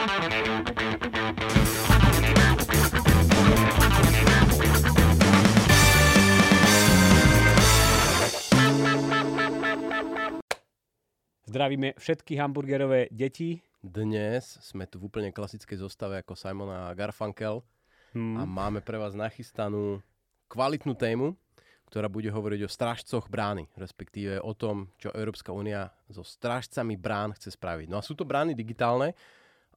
Zdravíme všetky hamburgerové deti. Dnes sme tu v úplne klasickej zostave ako Simon a Garfunkel hmm. a máme pre vás nachystanú kvalitnú tému, ktorá bude hovoriť o strážcoch brány, respektíve o tom, čo Európska únia so strážcami brán chce spraviť. No a sú to brány digitálne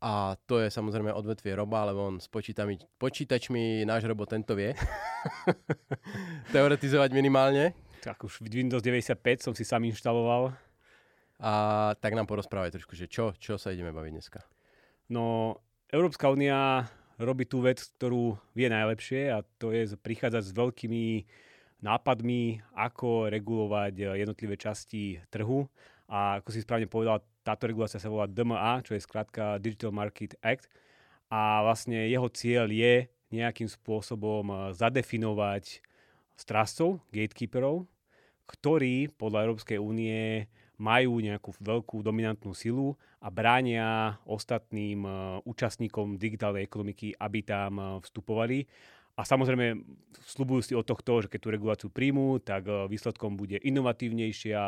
a to je samozrejme odvetvie Roba, lebo on s počítami, počítačmi náš Robo tento vie teoretizovať minimálne. Tak už Windows 95 som si sám inštaloval. A tak nám porozprávaj trošku, že čo, čo sa ideme baviť dneska. No, Európska únia robí tú vec, ktorú vie najlepšie a to je prichádzať s veľkými nápadmi, ako regulovať jednotlivé časti trhu. A ako si správne povedal, táto regulácia sa volá DMA, čo je skrátka Digital Market Act. A vlastne jeho cieľ je nejakým spôsobom zadefinovať strážcov, gatekeeperov, ktorí podľa Európskej únie majú nejakú veľkú dominantnú silu a bránia ostatným uh, účastníkom digitálnej ekonomiky, aby tam uh, vstupovali. A samozrejme, slúbujú si od tohto, že keď tú reguláciu príjmú, tak výsledkom bude inovatívnejšia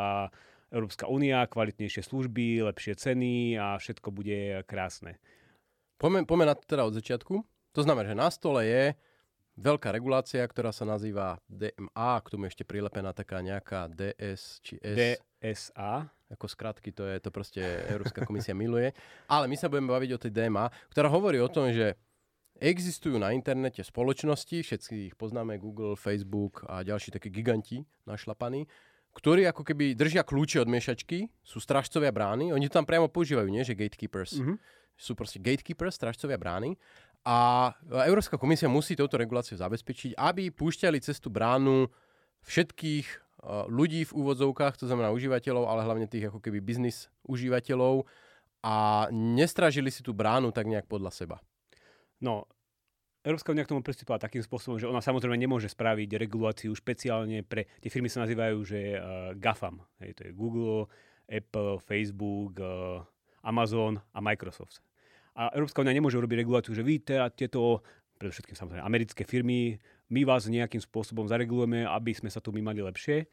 Európska únia, kvalitnejšie služby, lepšie ceny a všetko bude krásne. Poďme, poďme na to teda od začiatku. To znamená, že na stole je veľká regulácia, ktorá sa nazýva DMA, k tomu ešte prilepená taká nejaká DS či S. DSA. Ako skratky, to je to proste Európska komisia miluje. Ale my sa budeme baviť o tej DMA, ktorá hovorí o tom, že existujú na internete spoločnosti, všetci ich poznáme, Google, Facebook a ďalší takí giganti našlapaní, ktorí ako keby držia kľúče od miešačky, sú stražcovia brány, oni to tam priamo používajú, nie, že gatekeepers. Mm-hmm. Sú proste gatekeepers, stražcovia brány a Európska komisia musí touto reguláciu zabezpečiť, aby púšťali cestu bránu všetkých e, ľudí v úvodzovkách, to znamená užívateľov, ale hlavne tých ako keby biznis užívateľov a nestražili si tú bránu tak nejak podľa seba. No, Európska únia k tomu pristúpila takým spôsobom, že ona samozrejme nemôže spraviť reguláciu špeciálne pre, tie firmy sa nazývajú, že uh, GAFAM, hej, to je Google, Apple, Facebook, uh, Amazon a Microsoft. A Európska únia nemôže urobiť reguláciu, že vy teda tieto, predovšetkým samozrejme americké firmy, my vás nejakým spôsobom zaregulujeme, aby sme sa tu my mali lepšie.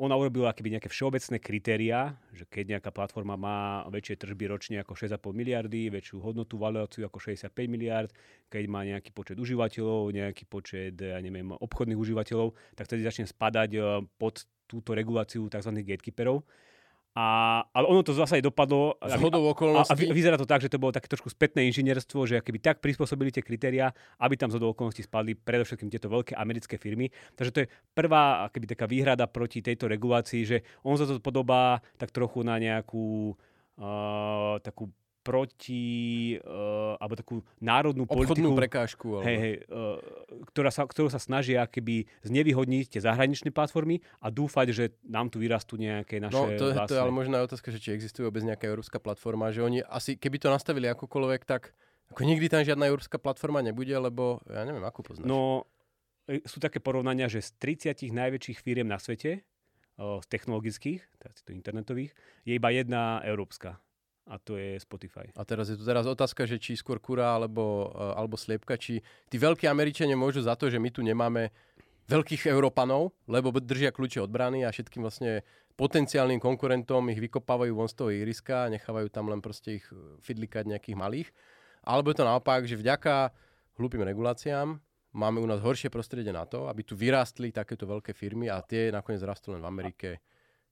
Ona urobila keby nejaké všeobecné kritériá, že keď nejaká platforma má väčšie tržby ročne ako 6,5 miliardy, väčšiu hodnotu, valuáciu ako 65 miliard, keď má nejaký počet užívateľov, nejaký počet, ja neviem, obchodných užívateľov, tak vtedy začne spadať eh, pod túto reguláciu tzv. gatekeeperov. A, ale ono to zase aj dopadlo. Z hodou okolností. A, a vyzerá to tak, že to bolo také trošku spätné inžinierstvo, že keby tak prispôsobili tie kritéria, aby tam z hodou okolností spadli predovšetkým tieto veľké americké firmy. Takže to je prvá keby taká výhrada proti tejto regulácii, že on sa to podobá tak trochu na nejakú uh, takú proti, uh, alebo takú národnú Obchodnú politiku. prekážku. Ale... Hej, hej, uh, ktorá sa, ktorú sa snažia keby znevýhodniť tie zahraničné platformy a dúfať, že nám tu vyrastú nejaké naše No to, vlastné... to je ale možná otázka, že či existuje vôbec nejaká európska platforma, že oni asi, keby to nastavili akokoľvek, tak ako nikdy tam žiadna európska platforma nebude, lebo ja neviem, ako poznáš. No, e, sú také porovnania, že z 30 najväčších firiem na svete, z technologických, teda internetových, je iba jedna európska a to je Spotify. A teraz je tu teraz otázka, že či skôr kura alebo, uh, alebo sliepka, či tí veľkí Američania môžu za to, že my tu nemáme veľkých Európanov, lebo držia kľúče od brany a všetkým vlastne potenciálnym konkurentom ich vykopávajú von z toho iriska a nechávajú tam len proste ich e, fidlikať nejakých malých. Alebo je to naopak, že vďaka hlúpým reguláciám máme u nás horšie prostredie na to, aby tu vyrástli takéto veľké firmy a tie nakoniec rastú len v Amerike,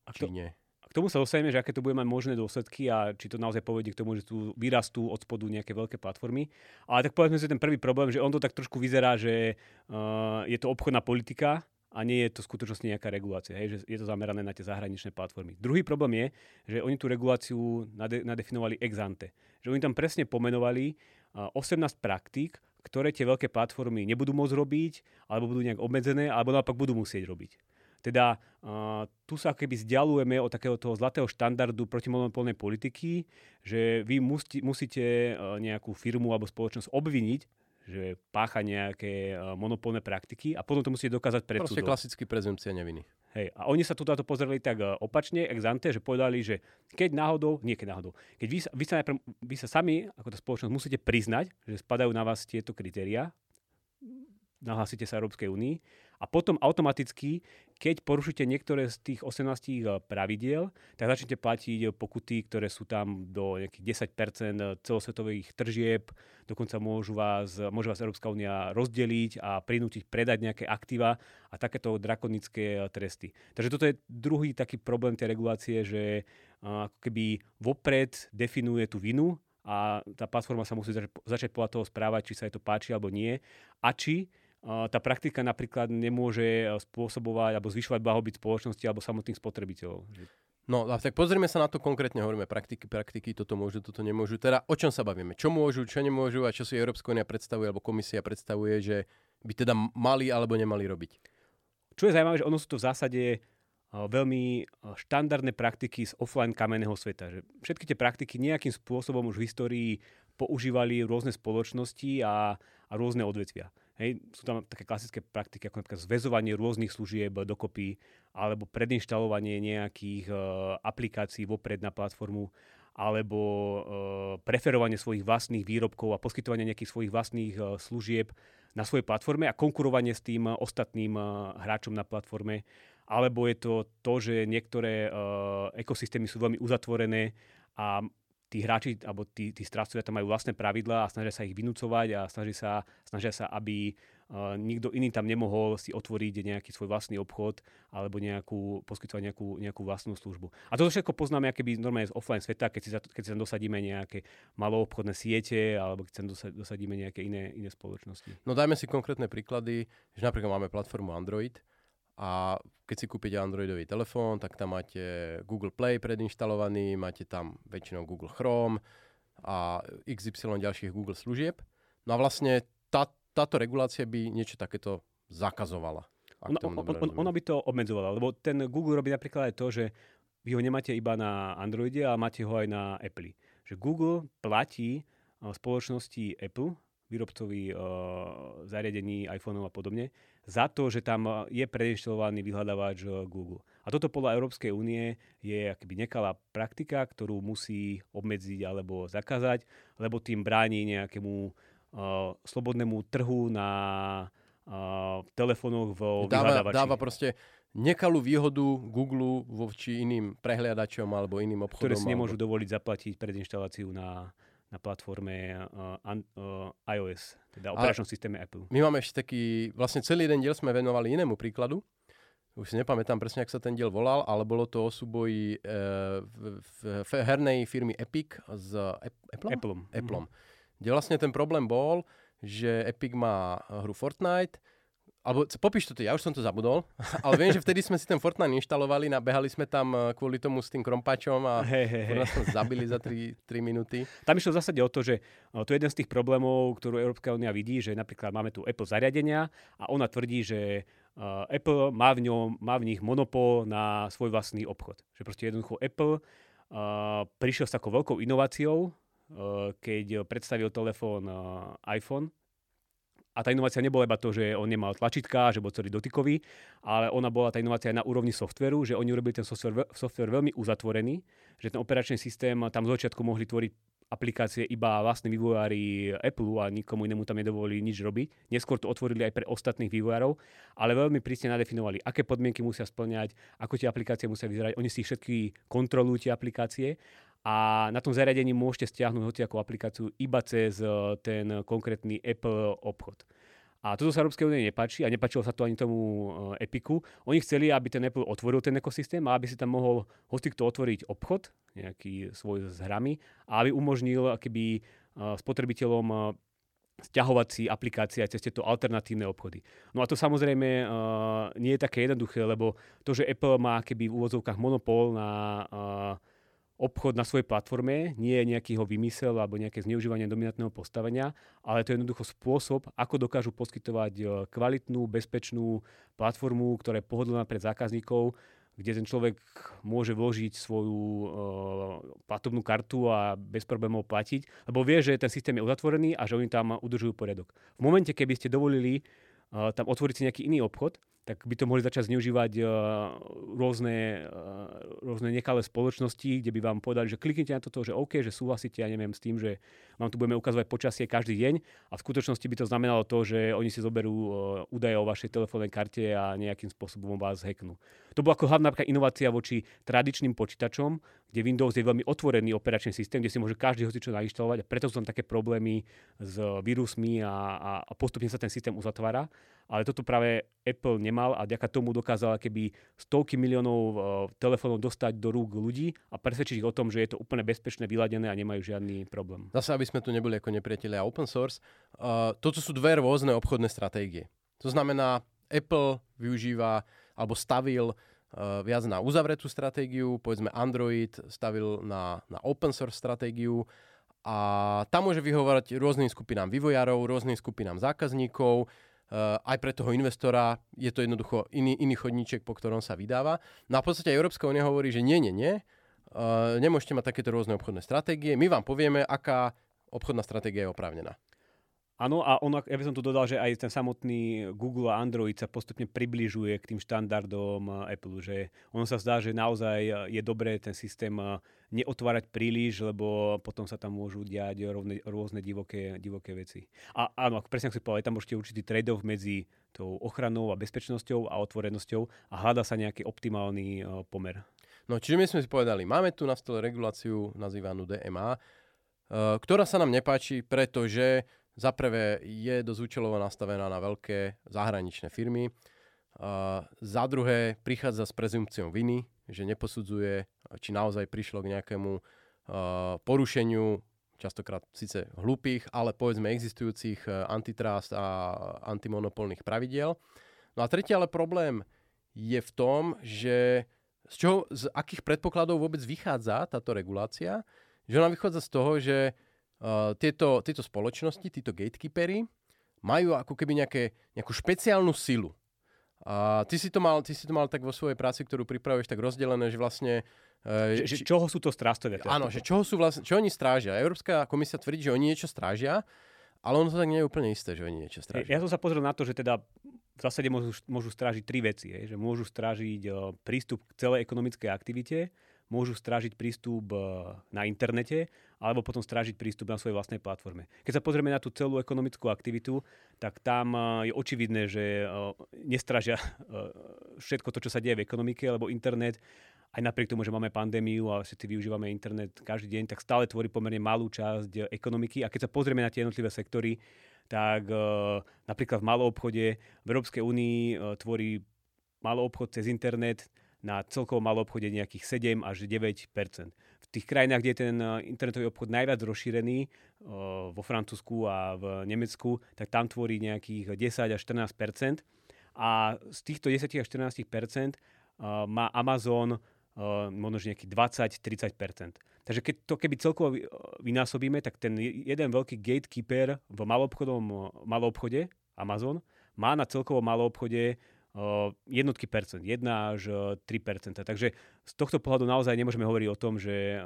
a, Číne. Tomu sa dostaneme, že aké to bude mať možné dôsledky a či to naozaj povedie k tomu, že tu vyrastú od spodu nejaké veľké platformy. Ale tak povedzme si ten prvý problém, že on to tak trošku vyzerá, že uh, je to obchodná politika a nie je to skutočnosti nejaká regulácia, hej, že je to zamerané na tie zahraničné platformy. Druhý problém je, že oni tú reguláciu nade- nadefinovali ex ante. Že oni tam presne pomenovali uh, 18 praktík, ktoré tie veľké platformy nebudú môcť robiť, alebo budú nejak obmedzené, alebo naopak budú musieť robiť. Teda uh, tu sa keby vzdialujeme od takého toho zlatého štandardu protimonopolnej politiky, že vy musí, musíte uh, nejakú firmu alebo spoločnosť obviniť, že pácha nejaké monopolné praktiky a potom to musíte dokázať pred Proste súdom. klasický prezumcia neviny. Hej, a oni sa tu to pozreli tak opačne, ex ante, že povedali, že keď náhodou, nie keď náhodou, keď vy, vy, sa, najprv, vy sa sami, ako tá spoločnosť, musíte priznať, že spadajú na vás tieto kritéria, nahlásite sa Európskej únii. A potom automaticky, keď porušíte niektoré z tých 18 eh, pravidiel, tak začnete platiť pokuty, ktoré sú tam do nejakých 10% celosvetových tržieb, dokonca môžu vás, môže vás Európska únia rozdeliť a prinútiť predať nejaké aktíva a takéto drakonické eh, tresty. Takže toto je druhý taký problém tej regulácie, že eh, ako keby vopred definuje tú vinu a tá platforma sa musí začať, podľa toho správať, či sa jej to páči alebo nie. A či tá praktika napríklad nemôže e, spôsobovať alebo zvyšovať blahobyt spoločnosti alebo samotných spotrebiteľov. No a tak pozrime sa na to konkrétne, hovoríme praktiky, praktiky, toto môžu, toto nemôžu. Teda o čom sa bavíme? Čo môžu, čo nemôžu a čo si Európska únia predstavuje alebo komisia predstavuje, že by teda mali alebo nemali robiť? Čo je zaujímavé, že ono sú to v zásade e, veľmi e, štandardné praktiky z offline kamenného sveta. Že všetky tie praktiky nejakým spôsobom už v histórii používali rôzne spoločnosti a, a rôzne odvetvia. Hej, sú tam také klasické praktiky, ako napríklad zväzovanie rôznych služieb dokopy, alebo predinštalovanie nejakých uh, aplikácií vopred na platformu, alebo uh, preferovanie svojich vlastných výrobkov a poskytovanie nejakých svojich vlastných uh, služieb na svojej platforme a konkurovanie s tým ostatným hráčom na platforme. Alebo je to to, že niektoré ekosystémy sú veľmi uzatvorené a tí hráči alebo tí, tí stravcovia tam majú vlastné pravidlá a snažia sa ich vynúcovať a snažia sa, snažia sa aby uh, nikto iný tam nemohol si otvoriť nejaký svoj vlastný obchod alebo nejakú, poskytovať nejakú, nejakú vlastnú službu. A toto všetko poznáme keby normálne z offline sveta, keď si, keď si tam dosadíme nejaké maloobchodné siete alebo keď tam dosadíme nejaké iné, iné spoločnosti. No dajme si konkrétne príklady, že napríklad máme platformu Android, a keď si kúpite Androidový telefón, tak tam máte Google Play predinštalovaný, máte tam väčšinou Google Chrome a XY ďalších Google služieb. No a vlastne tá, táto regulácia by niečo takéto zakazovala. Ona, on, on, ona by to obmedzovala, lebo ten Google robí napríklad aj to, že vy ho nemáte iba na Androide, ale máte ho aj na Apple. Že Google platí spoločnosti Apple, výrobcovi uh, zariadení iPhone a podobne, za to, že tam je preinštalovaný vyhľadávač eh, Google. A toto podľa Európskej únie je akoby nekalá praktika, ktorú musí obmedziť alebo zakázať, lebo tým bráni nejakému uh, slobodnému trhu na uh, telefónoch vo dáva, dáva proste nekalú výhodu Google voči iným prehliadačom alebo iným obchodom. Ktoré si nemôžu alebo... dovoliť zaplatiť predinštaláciu na na platforme uh, uh, iOS, teda operačnom systéme Apple. My máme ešte taký, vlastne celý jeden diel sme venovali inému príkladu. Už si nepamätám presne, ak sa ten diel volal, ale bolo to o súboji uh, v, v, hernej firmy Epic s Apple? Appleom. Appleom. Mm-hmm. Kde vlastne ten problém bol, že Epic má hru Fortnite, alebo popíš to ty, ja už som to zabudol, ale viem, že vtedy sme si ten Fortnite inštalovali, nabehali sme tam eh, kvôli tomu s tým krompáčom a hey, hey, hey. nás tam zabili za 3, 3 minúty. Tam išlo v zásade o to, že eh, to je jeden z tých problémov, ktorú Európska únia vidí, že napríklad máme tu Apple zariadenia a ona tvrdí, že uh, Apple má v, ňom, má v nich monopol na svoj vlastný obchod. Že proste jednoducho Apple prišiel s takou veľkou inováciou, keď predstavil telefón iPhone, a tá inovácia nebola iba to, že on nemal tlačítka, že bol celý dotykový, ale ona bola tá inovácia aj na úrovni softveru, že oni urobili ten software, software veľmi uzatvorený, že ten operačný systém tam z začiatku mohli tvoriť aplikácie iba vlastní vývojári Apple a nikomu inému tam nedovolili nič robiť. Neskôr to otvorili aj pre ostatných vývojárov, ale veľmi prísne nadefinovali, aké podmienky musia splňať, ako tie aplikácie musia vyzerať. Oni si všetky kontrolujú tie aplikácie a na tom zariadení môžete stiahnuť hociakú aplikáciu iba cez eh, ten konkrétny Apple obchod. A toto sa Európskej únie nepáči a nepačilo sa to ani tomu eh, Epiku. Oni chceli, aby ten Apple otvoril ten ekosystém a aby si tam mohol hostikto otvoriť obchod, nejaký svoj s hrami a aby umožnil keby eh, spotrebiteľom stiahovať si aplikácie aj cez tieto alternatívne obchody. No a to samozrejme nie je také jednoduché, lebo to, že Apple má keby v úvodzovkách monopol na obchod na svojej platforme nie je nejaký jeho vymysel alebo nejaké zneužívanie dominantného postavenia, ale to je jednoducho spôsob, ako dokážu poskytovať e, kvalitnú, bezpečnú platformu, ktorá je pohodlná pre zákazníkov, kde ten človek môže vložiť svoju uh, platobnú kartu a bez problémov platiť, lebo vie, že ten systém je uzatvorený a že oni tam udržujú poriadok. V momente, keby ste dovolili uh, tam otvoriť si nejaký iný obchod, tak by to mohli začať zneužívať uh, rôzne, uh, rôzne nekalé spoločnosti, kde by vám povedali, že kliknite na toto, že OK, že súhlasíte, ja neviem, s tým, že vám tu budeme ukazovať počasie každý deň a v skutočnosti by to znamenalo to, že oni si zoberú uh, údaje o vašej telefónnej karte a nejakým spôsobom vás hacknú. To bola ako hlavná inovácia voči tradičným počítačom, kde Windows je veľmi otvorený operačný systém, kde si môže každý hocičo nainštalovať a preto sú tam také problémy s vírusmi a, a, a postupne sa ten systém uzatvára. Ale toto práve Apple nemal a ďaká tomu dokázala keby stovky miliónov uh, telefónov dostať do rúk ľudí a presvedčiť ich o tom, že je to úplne bezpečné, vyladené a nemajú žiadny problém. Zase, aby sme tu neboli ako nepriatelia open source, uh, toto sú dve rôzne obchodné stratégie. To znamená, Apple využíva alebo stavil uh, viac na uzavretú stratégiu, povedzme Android stavil na, na open source stratégiu a tam môže vyhovárať rôznym skupinám vývojárov, rôznym skupinám zákazníkov, aj pre toho investora je to jednoducho iný, iný chodníček, po ktorom sa vydáva. No a v podstate Európska únia hovorí, že nie, nie, nie, uh, nemôžete mať takéto rôzne obchodné stratégie, my vám povieme, aká obchodná stratégia je oprávnená. Áno, a on, ja by som tu dodal, že aj ten samotný Google a Android sa postupne približuje k tým štandardom eh, Apple, že ono sa zdá, že naozaj eh, je dobré ten systém eh, neotvárať príliš, lebo potom sa tam môžu diať rôzne, rôzne divoké, divoké veci. A áno, ako presne ako si povedal, tam určite určitý trade-off medzi tou ochranou a bezpečnosťou a otvorenosťou a hľada sa nejaký optimálny pomer. No čiže my sme si povedali, máme tu na stole reguláciu nazývanú DMA, ktorá sa nám nepáči, pretože za prvé je dosť účelovo nastavená na veľké zahraničné firmy. Uh, za druhé prichádza s prezumpciou viny, že neposudzuje, či naozaj prišlo k nejakému uh, porušeniu častokrát síce hlúpých, ale povedzme existujúcich uh, antitrust a antimonopolných pravidiel. No a tretí ale problém je v tom, že z, čoho, z akých predpokladov vôbec vychádza táto regulácia, že ona vychádza z toho, že uh, tieto, tieto spoločnosti, títo gatekeepery majú ako keby nejaké, nejakú špeciálnu silu. A ty si, to mal, ty si to mal tak vo svojej práci, ktorú pripravuješ, tak rozdelené, že vlastne... Uh, že, či, čoho sú to strážcovia? Áno, že čoho sú vlastne, čo oni strážia. Európska komisia tvrdí, že oni niečo strážia, ale ono to tak nie je úplne isté, že oni niečo strážia. Ja som sa pozrel na to, že teda v zásade môžu, môžu strážiť tri veci. Je, že môžu strážiť uh, prístup k celej ekonomickej aktivite, môžu strážiť prístup e, na internete alebo potom strážiť prístup na svojej vlastnej platforme. Keď sa pozrieme na tú celú ekonomickú aktivitu, tak tam e, je očividné, že e, nestražia všetko to, čo sa deje v ekonomike, lebo internet aj napriek tomu, že máme pandémiu a všetci využívame internet každý deň, tak stále tvorí pomerne malú časť ekonomiky. A keď sa pozrieme na tie jednotlivé sektory, tak napríklad v malom obchode v Európskej únii tvorí malý obchod cez internet na celkovom malom obchode nejakých 7 až 9% V tých krajinách, kde je ten eh, internetový obchod najviac rozšírený, eh, vo Francúzsku a v Nemecku, tak tam tvorí nejakých 10 až 14% A z týchto 10 až 14 eh, má Amazon možno nejakých 20-30% Takže keď to keby celkovo vynásobíme, tak ten jeden veľký gatekeeper v malobchodom maloobchode, Amazon, má na celkovo maloobchode jednotky percent, 1 až 3 Takže z tohto pohľadu naozaj nemôžeme hovoriť o tom, že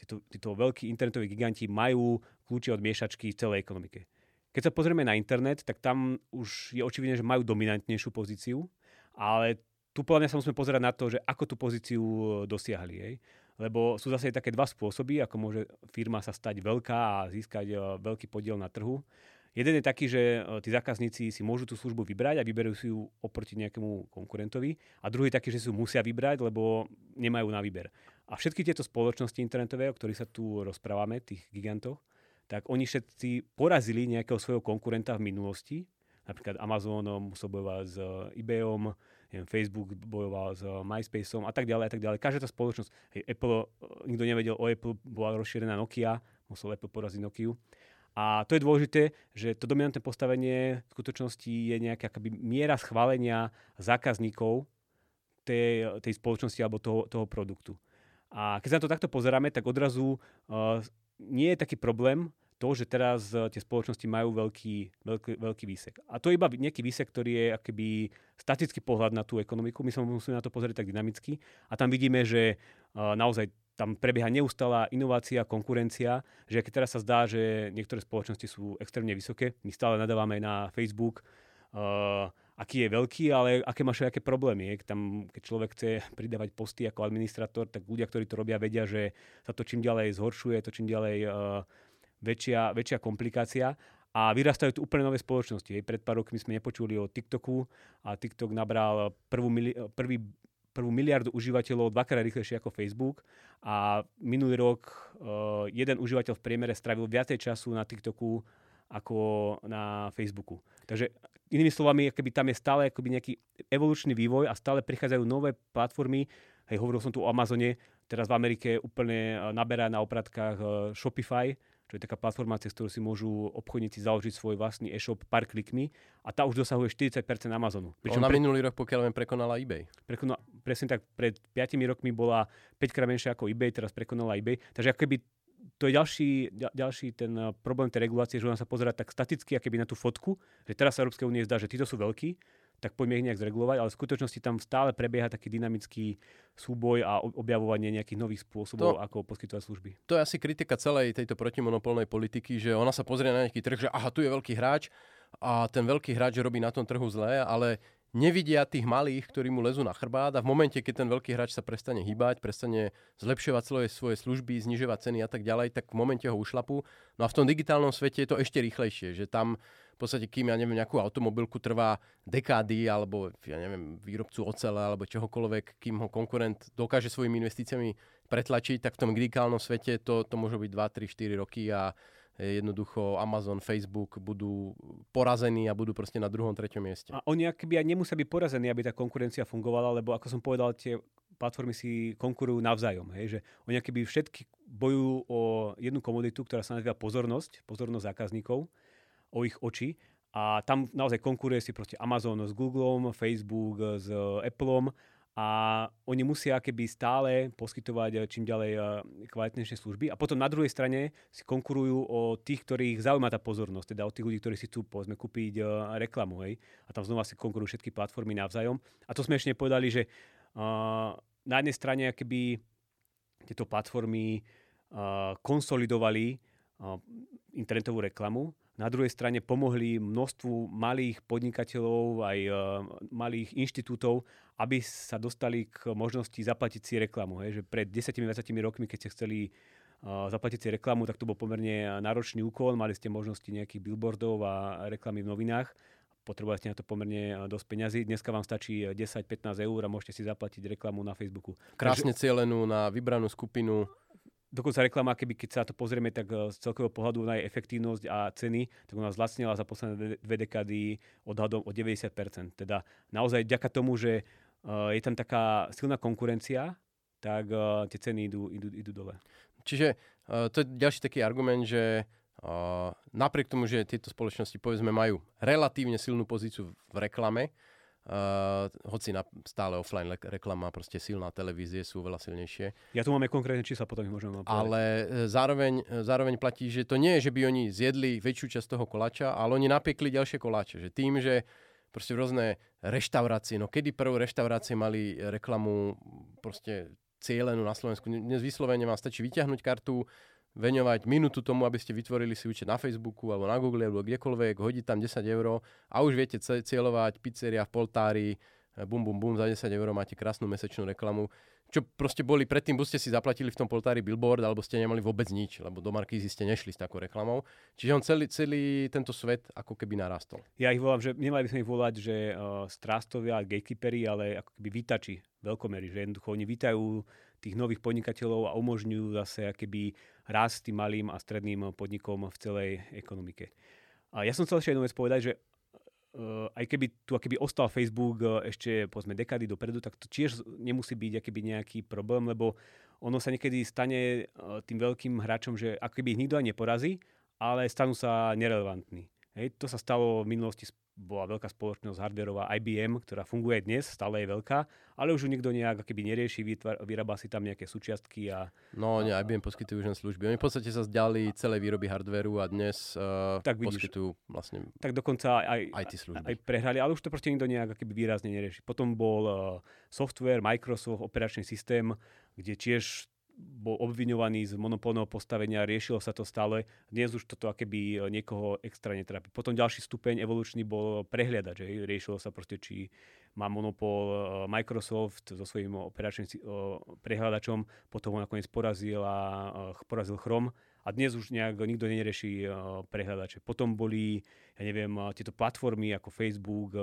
títo, títo veľkí internetoví giganti majú kľúče od miešačky v celej ekonomike. Keď sa pozrieme na internet, tak tam už je očividné, že majú dominantnejšiu pozíciu, ale tu podľa mňa sa musíme pozerať na to, že ako tú pozíciu dosiahli. Hej? Lebo sú zase také dva spôsoby, ako môže firma sa stať veľká a získať veľký podiel na trhu. Jeden je taký, že e, tí zákazníci si môžu tú službu vybrať a vyberú si ju oproti nejakému konkurentovi. A druhý je taký, že si ju musia vybrať, lebo nemajú na výber. A všetky tieto spoločnosti internetové, o ktorých sa tu rozprávame, tých gigantov, tak oni všetci porazili nejakého svojho konkurenta v minulosti. Napríklad Amazon musel bojovať s e, eBayom, neviem, Facebook bojoval s e, MySpaceom a tak ďalej a tak ďalej. Každá tá spoločnosť, hej, Apple, nikto nevedel o Apple, bola rozšírená Nokia, musel Apple poraziť Nokiu. A to je dôležité, že to dominantné postavenie v skutočnosti je nejaká akoby miera schválenia zákazníkov tej, tej spoločnosti alebo toho, toho produktu. A keď sa na to takto pozeráme, tak odrazu uh, nie je taký problém to, že teraz tie spoločnosti majú veľký, veľký, veľký výsek. A to je iba nejaký výsek, ktorý je akoby statický pohľad na tú ekonomiku. My sa musíme na to pozrieť tak dynamicky. A tam vidíme, že naozaj tam prebieha neustála inovácia, konkurencia, že keď teraz sa zdá, že niektoré spoločnosti sú extrémne vysoké, my stále nadávame na Facebook, uh, aký je veľký, ale aké máš aké problémy. Tam, keď človek chce pridávať posty ako administrator, tak ľudia, ktorí to robia, vedia, že sa to čím ďalej zhoršuje, to čím ďalej uh, väčšia, väčšia komplikácia. A vyrastajú tu úplne nové spoločnosti. Hej. Pred pár rokmi sme nepočuli o TikToku a TikTok nabral prvú mili- prvý prvú miliardu užívateľov dvakrát rýchlejšie ako Facebook a minulý rok uh, jeden užívateľ v priemere strávil viacej času na TikToku ako na Facebooku. Takže inými slovami, keby tam je stále akoby nejaký evolučný vývoj a stále prichádzajú nové platformy. Hej, hovoril som tu o Amazone, teraz v Amerike úplne naberá na opratkách uh, Shopify, čo je taká platforma, cez ktorú si môžu obchodníci založiť svoj vlastný e-shop pár klikmi a tá už dosahuje 40% Amazonu. Pričom Ona pre... minulý rok, pokiaľ viem, prekonala eBay. Prekonala, presne tak, pred 5 rokmi bola 5 krát menšia ako eBay, teraz prekonala eBay. Takže akoby to je ďalší, ďalší ten eh, problém tej regulácie, že ona sa pozerá tak staticky, akoby na tú fotku, že teraz sa Európskej únie zdá, že títo sú veľkí, tak poďme ich nejak zregulovať, ale v skutočnosti tam stále prebieha taký dynamický súboj a objavovanie nejakých nových spôsobov, to, ako poskytovať služby. To je asi kritika celej tejto protimonopolnej politiky, že ona sa pozrie na nejaký trh, že aha, tu je veľký hráč a ten veľký hráč robí na tom trhu zlé, ale nevidia tých malých, ktorí mu lezú na chrbát a v momente, keď ten veľký hráč sa prestane hýbať, prestane zlepšovať svoje, svoje služby, znižovať ceny a tak ďalej, tak v momente ho ušlapú. No a v tom digitálnom svete je to ešte rýchlejšie, že tam podstate, kým ja neviem, nejakú automobilku trvá dekády, alebo ja neviem, výrobcu ocele, alebo čohokoľvek, kým ho konkurent dokáže svojimi investíciami pretlačiť, tak v tom digitálnom svete to, to môže byť 2, 3, 4 roky a jednoducho Amazon, Facebook budú porazení a budú proste na druhom, treťom mieste. A oni akoby aj nemusia byť porazení, aby tá konkurencia fungovala, lebo ako som povedal, tie platformy si konkurujú navzájom. Hej? Že oni akoby všetky bojujú o jednu komoditu, ktorá sa nazýva pozornosť, pozornosť zákazníkov o ich oči a tam naozaj konkuruje si proste Amazon s Googlem, Facebook s Appleom a oni musia keby stále poskytovať eh, čím ďalej eh, kvalitnejšie služby. A potom na druhej strane si konkurujú o tých, ktorých zaujíma tá pozornosť, teda o tých ľudí, ktorí si chcú povedzme kúpiť reklamu. Hej? A tam znova si konkurujú všetky platformy navzájom. A to sme ešte nepovedali, že uh, na jednej strane keby tieto platformy uh, konsolidovali uh, internetovú reklamu, na druhej strane pomohli množstvu malých podnikateľov, aj uh, malých inštitútov, aby sa dostali k možnosti zaplatiť si reklamu. Hej. Že pred 10-20 rokmi, keď ste chceli uh, zaplatiť si reklamu, tak to bol pomerne náročný úkol. Mali ste možnosti nejakých billboardov a reklamy v novinách. Potrebovali ste na to pomerne dosť peňazí. Dneska vám stačí 10-15 eur a môžete si zaplatiť reklamu na Facebooku. Krásne Takže... cieľenú na vybranú skupinu dokonca reklama, keby keď sa to pozrieme, tak eh, z celkového pohľadu na jej efektívnosť a ceny, tak ona zlacnila za posledné dve dekády odhadom o 90%. Teda naozaj ďaka tomu, že uh, je tam taká silná konkurencia, tak uh, tie ceny idú, idú, idú dole. Čiže to je ďalší taký argument, že napriek tomu, že tieto spoločnosti povedzme majú relatívne silnú pozíciu v reklame, Uh, hoci na stále offline reklama, proste silná televízie sú veľa silnejšie. Ja tu máme konkrétne čísla, potom ich povedať. Ale e, zároveň, e, zároveň platí, že to nie je, že by oni zjedli väčšiu časť toho koláča, ale oni napiekli ďalšie koláče. Že tým, že proste rôzne reštaurácie, no kedy prvé reštaurácie mali reklamu proste cieľenú na Slovensku. Dnes vyslovene vám stačí vyťahnuť kartu, veňovať minútu tomu, aby ste vytvorili si účet na Facebooku alebo na Google alebo kdekoľvek, hodiť tam 10 eur a už viete cieľovať pizzeria v Poltári, bum, bum, bum, za 10 eur máte krásnu mesačnú reklamu. Čo proste boli predtým, buď ste si zaplatili v tom Poltári billboard, alebo ste nemali vôbec nič, lebo do Markízy ste nešli s takou reklamou. Čiže on celý, celý tento svet ako keby narastol. Ja ich volám, že nemali by sme ich volať, že uh, strástovia, gatekeepery, ale ako keby vítači veľkomery, že jednoducho oni vítajú tých nových podnikateľov a umožňujú zase akéby rast tým malým a stredným podnikom v celej ekonomike. A ja som chcel ešte jednu vec povedať, že aj keby tu akéby ostal Facebook uh, ešte povedzme dekady dopredu, tak to tiež nemusí byť akéby nejaký problém, lebo ono sa niekedy stane uh, tým veľkým hráčom, že akoby ich nikto aj neporazí, ale stanú sa nerelevantní. Hej, to sa stalo v minulosti, bola veľká spoločnosť hardwareová IBM, ktorá funguje dnes, stále je veľká, ale už ju nikto nejak keby nerieši, vytvar, vyrába si tam nejaké súčiastky a... No nie, IBM poskytujú už len služby. Oni v podstate sa zdali celé výroby hardwareu a dnes uh, tak vidíš, poskytujú vlastne Tak dokonca aj, IT služby. aj prehrali, ale už to proste nikto nejak keby výrazne nerieši. Potom bol uh, software, Microsoft, operačný systém, kde tiež bol obviňovaný z monopolného postavenia, riešilo sa to stále. Dnes už toto akéby e, niekoho extra netrápi. Potom ďalší stupeň evolučný bol prehliadač. Že? Riešilo sa proste, či má monopol e, Microsoft so svojím operačným e, prehľadačom, potom ho nakoniec porazil a porazil Chrome. A dnes už nejak nikto nerieši prehľadače. Potom boli, ja neviem, tieto platformy ako Facebook,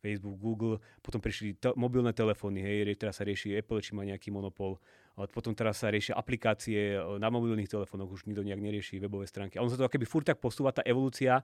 Facebook, Google, potom prišli te- mobilné telefóny, hej, teraz sa rieši Apple, či má nejaký monopol potom teraz sa riešia aplikácie e, na mobilných telefónoch, už nikto nejak nerieši webové stránky. A ono sa to akoby furt tak posúva, tá evolúcia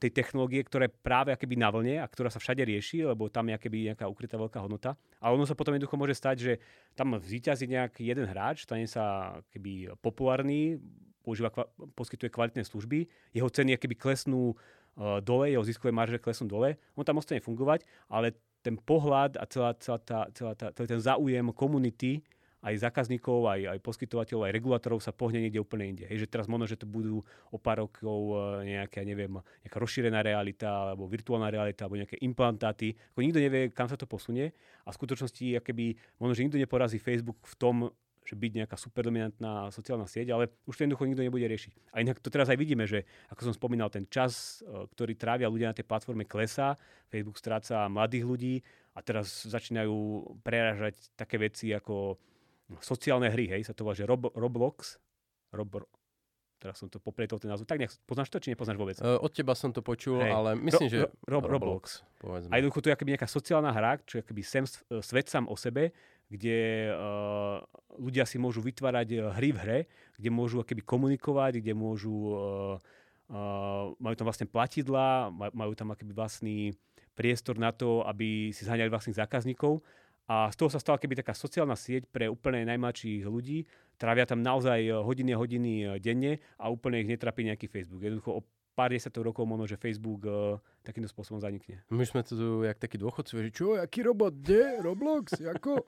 tej technológie, ktorá je práve akoby na vlne a ktorá sa všade rieši, lebo tam je akoby nejaká ukrytá veľká hodnota. A ono sa potom jednoducho môže stať, že tam zvíťazí nejaký jeden hráč, stane sa keby populárny, používa, poskytuje kvalitné služby, jeho ceny akoby klesnú uh, dole, jeho ziskové marže klesnú dole, on tam ostane fungovať, ale ten pohľad a celá, celá tá, celá tá, celý ten záujem komunity aj zákazníkov, aj, aj poskytovateľov, aj regulátorov sa pohne niekde úplne inde. Hej, že teraz možno, že to budú o pár rokov e, nejaká, neviem, nejaká rozšírená realita, alebo virtuálna realita, alebo nejaké implantáty. Ako nikto nevie, kam sa to posunie. A v skutočnosti, keby, možno, že nikto neporazí Facebook v tom, že byť nejaká superdominantná sociálna sieť, ale už to jednoducho nikto nebude riešiť. A inak to teraz aj vidíme, že ako som spomínal, ten čas, e, ktorý trávia ľudia na tej platforme klesá, Facebook stráca mladých ľudí a teraz začínajú prerážať také veci ako sociálne hry, hej, sa to volá, že Rob, Roblox, Rob, teraz som to poprietol ten názov, tak nejak, poznáš to, či nepoznáš vôbec? Uh, od teba som to počul, hej. ale myslím, ro, že ro, ro, Roblox. Povedzme. A jednoducho to je akoby nejaká sociálna hra, čo je akoby sem, svet sám o sebe, kde uh, ľudia si môžu vytvárať hry v hre, kde môžu akoby komunikovať, kde môžu, uh, uh, majú tam vlastne platidla, majú tam akoby vlastný priestor na to, aby si zháňali vlastných zákazníkov a z toho sa stala keby taká sociálna sieť pre úplne najmladších ľudí. Trávia tam naozaj eh, hodiny a hodiny eh, denne a úplne ich netrapí nejaký Facebook. Jednoducho o pár desiatok rokov možno, že Facebook uh, takýmto spôsobom zanikne. My sme tu jak takí dôchodci, že čo, aký robot, kde? Roblox, ako?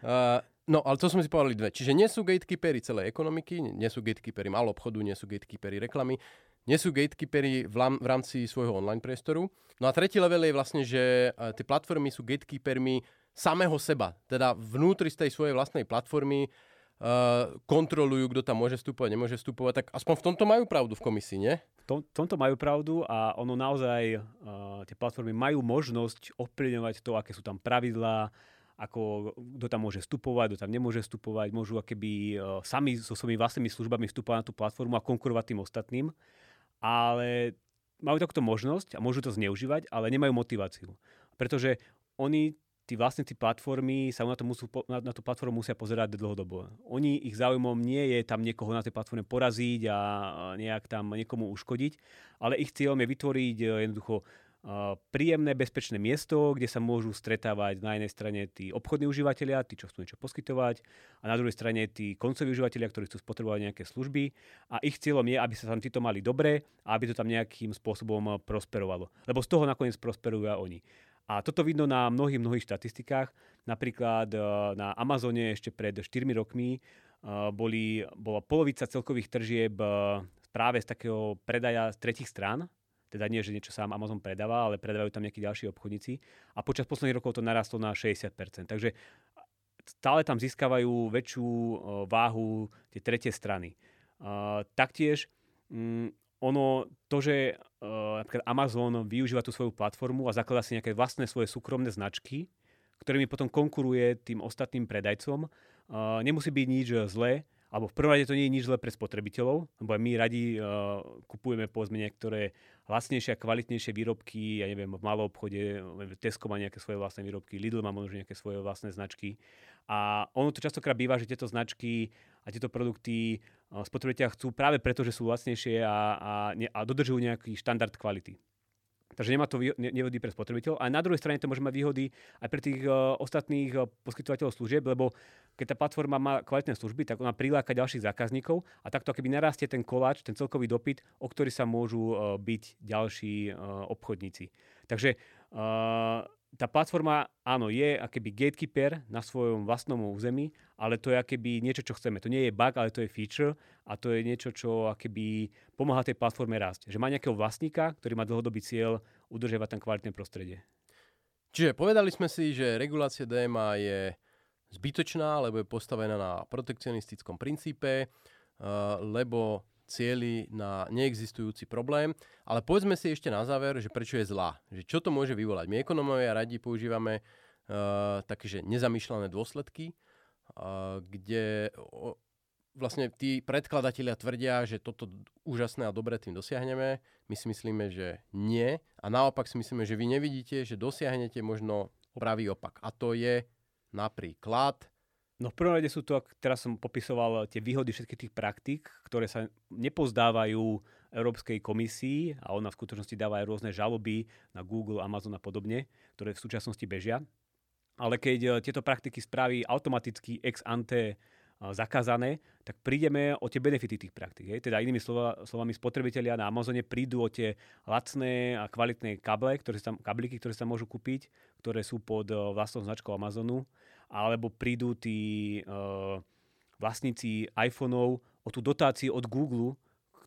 uh, no, ale to sme si povedali dve. Čiže nie sú gatekeepery celej ekonomiky, nie sú gatekeepery malého obchodu, nie sú gatekeepery reklamy, nie sú gatekeepery v, v rámci svojho online priestoru. No a tretí level je vlastne, že uh, tie platformy sú gatekeepermi samého seba. Teda vnútri z tej svojej vlastnej platformy uh, kontrolujú, kto tam môže vstupovať, nemôže vstupovať. Tak aspoň v tomto majú pravdu v komisii, nie? V tom, tomto majú pravdu a ono naozaj, uh, tie platformy majú možnosť ovplyvňovať to, aké sú tam pravidlá, ako kto tam môže vstupovať, kto tam nemôže vstupovať, môžu akéby uh, sami so svojimi vlastnými službami vstupovať na tú platformu a konkurovať tým ostatným. Ale majú takúto možnosť a môžu to zneužívať, ale nemajú motiváciu. Pretože oni tí vlastníci platformy sa na, to musú, na, na tú platformu musia pozerať dlhodobo. Oni, ich záujmom nie je tam niekoho na tej platforme poraziť a nejak tam niekomu uškodiť, ale ich cieľom je vytvoriť e, jednoducho e, príjemné, bezpečné miesto, kde sa môžu stretávať na jednej strane tí obchodní užívateľia, tí, čo chcú niečo poskytovať, a na druhej strane tí koncoví užívateľia, ktorí chcú spotrebovať nejaké služby. A ich cieľom je, aby sa tam títo mali dobre a aby to tam nejakým spôsobom prosperovalo. Lebo z toho nakoniec prosperujú aj oni. A toto vidno na mnohých, mnohých štatistikách. Napríklad e, na Amazone ešte pred 4 rokmi e, boli, bola polovica celkových tržieb e, práve z takého predaja z tretich strán, teda nie, že niečo sám Amazon predáva, ale predávajú tam nejakí ďalší obchodníci. A počas posledných rokov to narastlo na 60%. Takže stále tam získavajú väčšiu váhu tie tretie strany. Taktiež mm, ono, to, že uh, napríklad Amazon využíva tú svoju platformu a zakladá si nejaké vlastné svoje súkromné značky, ktorými potom konkuruje tým ostatným predajcom, uh, nemusí byť nič zlé, alebo v prvom rade to nie je nič zlé pre spotrebiteľov, lebo aj my radi uh, kupujeme povedzme niektoré lacnejšie a kvalitnejšie výrobky, ja neviem, v malom obchode, Tesco má nejaké svoje vlastné výrobky, Lidl má možno nejaké svoje vlastné značky. A ono to častokrát býva, že tieto značky a tieto produkty spotrebiteľia chcú práve preto, že sú lacnejšie a, a, a dodržujú nejaký štandard kvality. Takže nemá to nevýhody pre spotrebiteľov. A na druhej strane to môže mať výhody aj pre tých uh, ostatných uh, poskytovateľov služieb, lebo keď tá platforma má kvalitné služby, tak ona priláka ďalších zákazníkov a takto keby narastie ten koláč, ten celkový dopyt, o ktorý sa môžu uh, byť ďalší obchodníci. Takže tá platforma, áno, je akéby gatekeeper na svojom vlastnom území, ale to je akéby niečo, čo chceme. To nie je bug, ale to je feature a to je niečo, čo akéby pomáha tej platforme rásť. Že má nejakého vlastníka, ktorý má dlhodobý cieľ udržiavať tam kvalitné prostredie. Čiže povedali sme si, že regulácia DMA je zbytočná, lebo je postavená na protekcionistickom princípe, lebo cieli na neexistujúci problém. Ale povedzme si ešte na záver, že prečo je zlá. Že čo to môže vyvolať. My ekonomovia radi používame uh, také, že nezamýšľané dôsledky, uh, kde uh, vlastne tí predkladatelia tvrdia, že toto úžasné a dobre tým dosiahneme. My si myslíme, že nie. A naopak si myslíme, že vy nevidíte, že dosiahnete možno pravý opak. A to je napríklad No v prvom rade sú to, teraz som popisoval tie výhody všetkých tých praktík, ktoré sa nepozdávajú Európskej komisii a ona v skutočnosti dáva aj rôzne žaloby na Google, Amazon a podobne, ktoré v súčasnosti bežia. Ale keď e, tieto praktiky spraví automaticky ex ante e, zakázané, tak prídeme o tie benefity tých praktík. Hej. Teda inými slova, slovami spotrebitelia na Amazone prídu o tie lacné a kvalitné kable, ktoré sa, kabliky, ktoré sa môžu kúpiť, ktoré sú pod e, vlastnou značkou Amazonu alebo prídu tí uh, vlastníci iPhoneov o tú dotáciu od Google,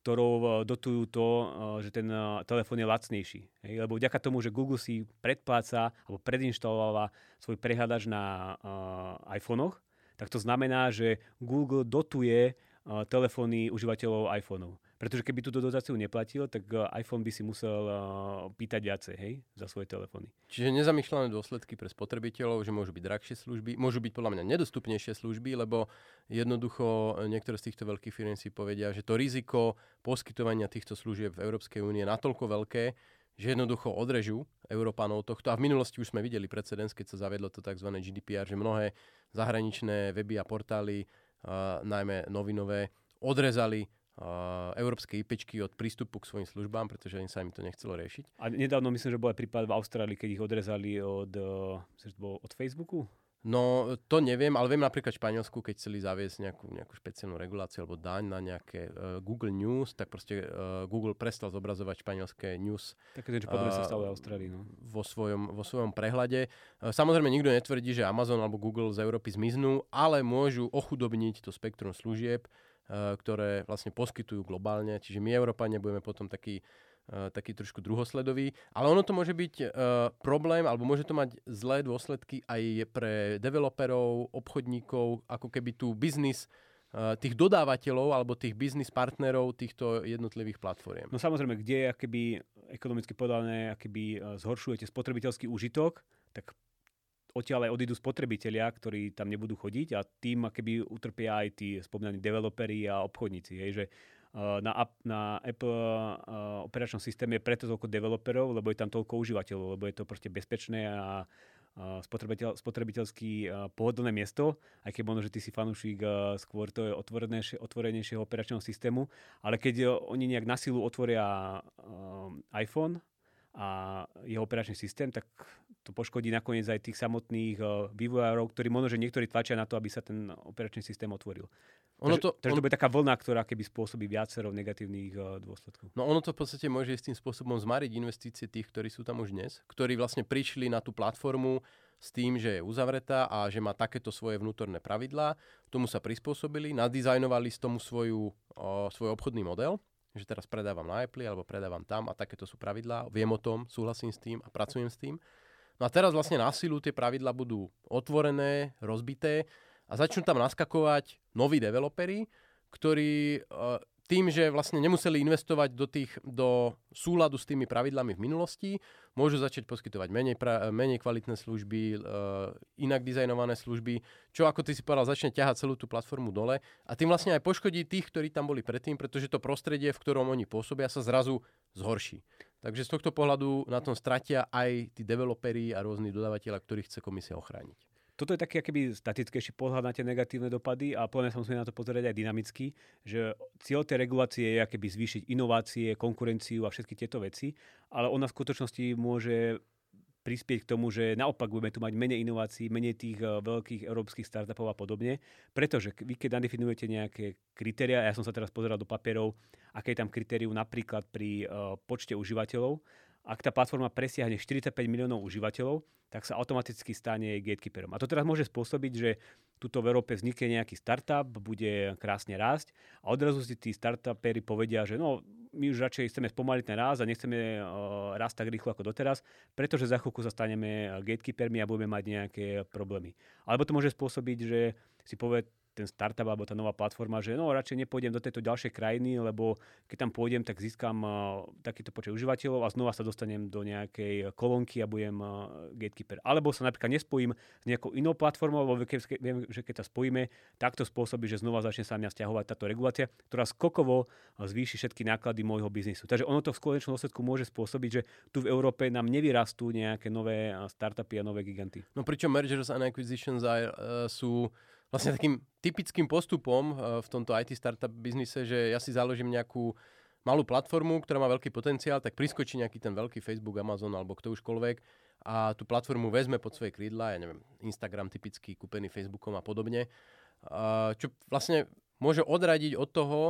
ktorou uh, dotujú to, uh, že ten telefón je lacnejší. Hej? Lebo vďaka tomu, že Google si predpláca alebo predinštalováva svoj prehľadač na uh, iPhonech, tak to znamená, že Google dotuje uh, telefóny užívateľov iPhoneov. Pretože keby túto dotáciu neplatil, tak eh, iPhone by si musel uh, pýtať viacej, hej, za svoje telefóny. Čiže nezamýšľané dôsledky pre spotrebiteľov, že môžu byť drahšie služby, môžu byť podľa mňa nedostupnejšie služby, lebo jednoducho eh, niektoré z týchto veľkých firm si povedia, že to riziko poskytovania týchto služieb v Európskej únie je natoľko veľké, že jednoducho odrežú Európanov tohto. A v minulosti už sme videli precedens, keď sa zavedlo to tzv. GDPR, že mnohé zahraničné weby a portály, uh, najmä novinové, odrezali európske IPčky od prístupu k svojim službám, pretože im sa im to nechcelo riešiť. A nedávno myslím, že bol aj prípad v Austrálii, keď ich odrezali od, uh, od Facebooku? No, to neviem, ale viem napríklad v Španielsku, keď chceli zaviesť nejakú, nejakú špeciálnu reguláciu alebo daň na nejaké uh, Google News, tak proste uh, Google prestal zobrazovať španielské news. Také niečo podobné uh, sa stalo v Austrálii. No. Vo, svojom, vo svojom prehľade. Uh, samozrejme, nikto netvrdí, že Amazon alebo Google z Európy zmiznú, ale môžu ochudobniť to spektrum služieb Eh, ktoré vlastne poskytujú globálne. Čiže my, Európania, budeme potom taký, eh, taký trošku druhosledový. Ale ono to môže byť uh, problém, alebo môže to mať zlé dôsledky aj pre developerov, obchodníkov, ako keby tu biznis tých dodávateľov alebo tých biznis partnerov týchto jednotlivých platform. No samozrejme, kde akéby ekonomicky povedané, akéby zhoršujete spotrebiteľský užitok, tak odtiaľ aj odídu spotrebitelia, ktorí tam nebudú chodiť a tým keby utrpia aj tí spomínaní developeri a obchodníci. Hej, že uh, na, na Apple uh, operačnom systéme je preto toľko developerov, lebo je tam toľko užívateľov, lebo je to proste bezpečné a spotrebiteľ, spotrebiteľsky pohodlné miesto, aj keď možno, že ty si fanúšik skôr to je otvorenejšieho operačného systému, ale keď oni nejak na silu otvoria iPhone a jeho operačný systém, tak to poškodí nakoniec aj tých samotných uh, vývojárov, ktorí možno, že niektorí tlačia na to, aby sa ten operačný systém otvoril. Ono to, takže, on... to bude taká vlna, ktorá keby spôsobí viacero negatívnych uh, dôsledkov. No ono to v podstate môže s tým spôsobom zmariť investície tých, ktorí sú tam už dnes, ktorí vlastne prišli na tú platformu s tým, že je uzavretá a že má takéto svoje vnútorné pravidlá, tomu sa prispôsobili, nadizajnovali z tomu svoju, uh, svoj obchodný model že teraz predávam na Apple alebo predávam tam a takéto sú pravidlá, viem o tom, súhlasím s tým a pracujem s tým. No a teraz vlastne na silu tie pravidla budú otvorené, rozbité a začnú tam naskakovať noví developeri, ktorí uh, tým, že vlastne nemuseli investovať do, tých, do súladu s tými pravidlami v minulosti, môžu začať poskytovať menej, pra, menej kvalitné služby, uh, inak dizajnované služby, čo ako ty si povedal, začne ťahať celú tú platformu dole a tým vlastne aj poškodí tých, ktorí tam boli predtým, pretože to prostredie, v ktorom oni pôsobia, sa zrazu zhorší. Takže z tohto pohľadu na tom stratia aj tí developeri a rôzni dodávateľa, ktorých chce komisia ochrániť. Toto je taký akýby statickejší pohľad na tie negatívne dopady a plne sa musíme na to pozerať aj dynamicky, že cieľ tej regulácie je akéby zvýšiť inovácie, konkurenciu a všetky tieto veci, ale ona v skutočnosti môže prispieť k tomu, že naopak budeme tu mať menej inovácií, menej tých uh, veľkých európskych startupov a podobne. Pretože vy keď nadefinujete nejaké kritéria, ja som sa teraz pozeral do papierov, aké je tam kritérium napríklad pri uh, počte užívateľov, ak tá platforma presiahne 45 miliónov užívateľov, tak sa automaticky stane gatekeeperom. A to teraz môže spôsobiť, že tuto v Európe vznikne nejaký startup, bude krásne rásť a odrazu si tí startupery povedia, že no, my už radšej chceme spomaliť ten rast a nechceme uh, rásť tak rýchlo ako doteraz, pretože za chvíľku sa staneme gatekeepermi a budeme mať nejaké problémy. Alebo to môže spôsobiť, že si povie ten startup alebo tá nová platforma, že no radšej nepôjdem do tejto ďalšej krajiny, lebo keď tam pôjdem, tak získam uh, takýto počet užívateľov a znova sa dostanem do nejakej kolónky a budem uh, gatekeeper. Alebo sa napríklad nespojím s nejakou inou platformou, lebo viem, že keď sa spojíme, tak to spôsobí, že znova začne sa mňa stiahovať táto regulácia, ktorá skokovo zvýši všetky náklady môjho biznisu. Takže ono to v konečnom dôsledku môže spôsobiť, že tu v Európe nám nevyrastú nejaké nové startupy a nové giganty. No pričom mergers and acquisitions aj, uh, sú vlastne takým typickým postupom uh, v tomto IT startup biznise, že ja si založím nejakú malú platformu, ktorá má veľký potenciál, tak priskočí nejaký ten veľký Facebook, Amazon alebo kto užkoľvek a tú platformu vezme pod svoje krídla, ja neviem, Instagram typicky kúpený Facebookom a podobne, uh, čo vlastne môže odradiť od toho,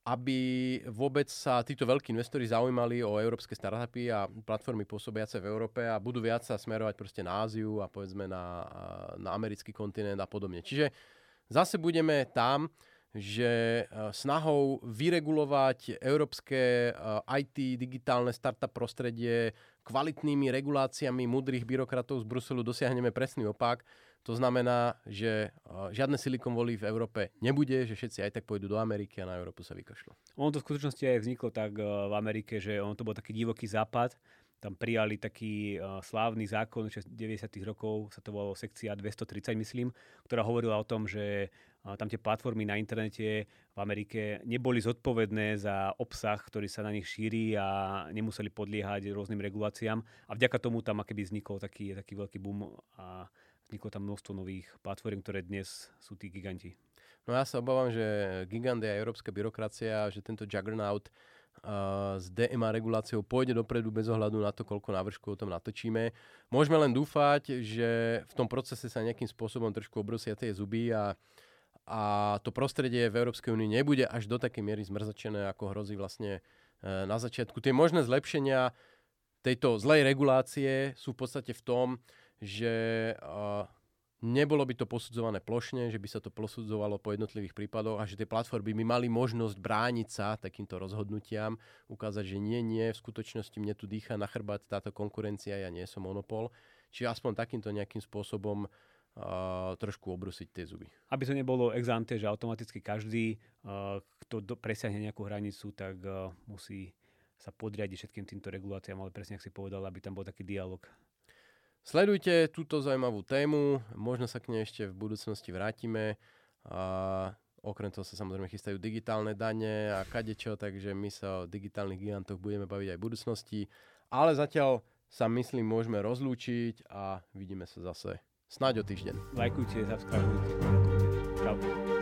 aby vôbec sa títo veľkí investori zaujímali o európske startupy a platformy pôsobiace v Európe a budú viac sa smerovať proste na Áziu a povedzme na, na americký kontinent a podobne. Čiže zase budeme tam, že e, snahou vyregulovať európske e, IT, digitálne startup prostredie kvalitnými reguláciami mudrých byrokratov z Bruselu dosiahneme presný opak to znamená, že žiadne Silicon Valley v Európe nebude, že všetci aj tak pôjdu do Ameriky a na Európu sa vykašľú. Ono to v skutočnosti aj vzniklo tak v Amerike, že ono to bol taký divoký západ. Tam prijali taký slávny zákon, že 90. rokov sa to volalo sekcia 230, myslím, ktorá hovorila o tom, že tam tie platformy na internete v Amerike neboli zodpovedné za obsah, ktorý sa na nich šíri a nemuseli podliehať rôznym reguláciám. A vďaka tomu tam akéby vznikol taký, taký veľký boom a vzniklo tam množstvo nových platform, ktoré dnes sú tí giganti. No ja sa obávam, že gigant je európska byrokracia, že tento juggernaut uh, s DMA reguláciou pôjde dopredu bez ohľadu na to, koľko návrhov o tom natočíme. Môžeme len dúfať, že v tom procese sa nejakým spôsobom trošku obrusia tie zuby a, a to prostredie v Európskej únii nebude až do takej miery zmrzačené, ako hrozí vlastne uh, na začiatku. Tie možné zlepšenia tejto zlej regulácie sú v podstate v tom, že nebolo by to posudzované plošne, že by sa to posudzovalo po jednotlivých prípadoch a že tie platformy by mali možnosť brániť sa takýmto rozhodnutiam, ukázať, že nie, nie, v skutočnosti mne tu dýcha na chrbát táto konkurencia, ja nie som monopol. Čiže aspoň takýmto nejakým spôsobom uh, trošku obrusiť tie zuby. Aby to nebolo ex ante, že automaticky každý, uh, kto do, presiahne nejakú hranicu, tak uh, musí sa podriadiť všetkým týmto reguláciám, ale presne, ak si povedal, aby tam bol taký dialog Sledujte túto zaujímavú tému, možno sa k nej ešte v budúcnosti vrátime. A okrem toho sa samozrejme chystajú digitálne dane a kadečo, takže my sa o digitálnych gigantoch budeme baviť aj v budúcnosti. Ale zatiaľ sa myslím môžeme rozlúčiť a vidíme sa zase snáď o týždeň. Lajkujte, subscribeujte. Čau.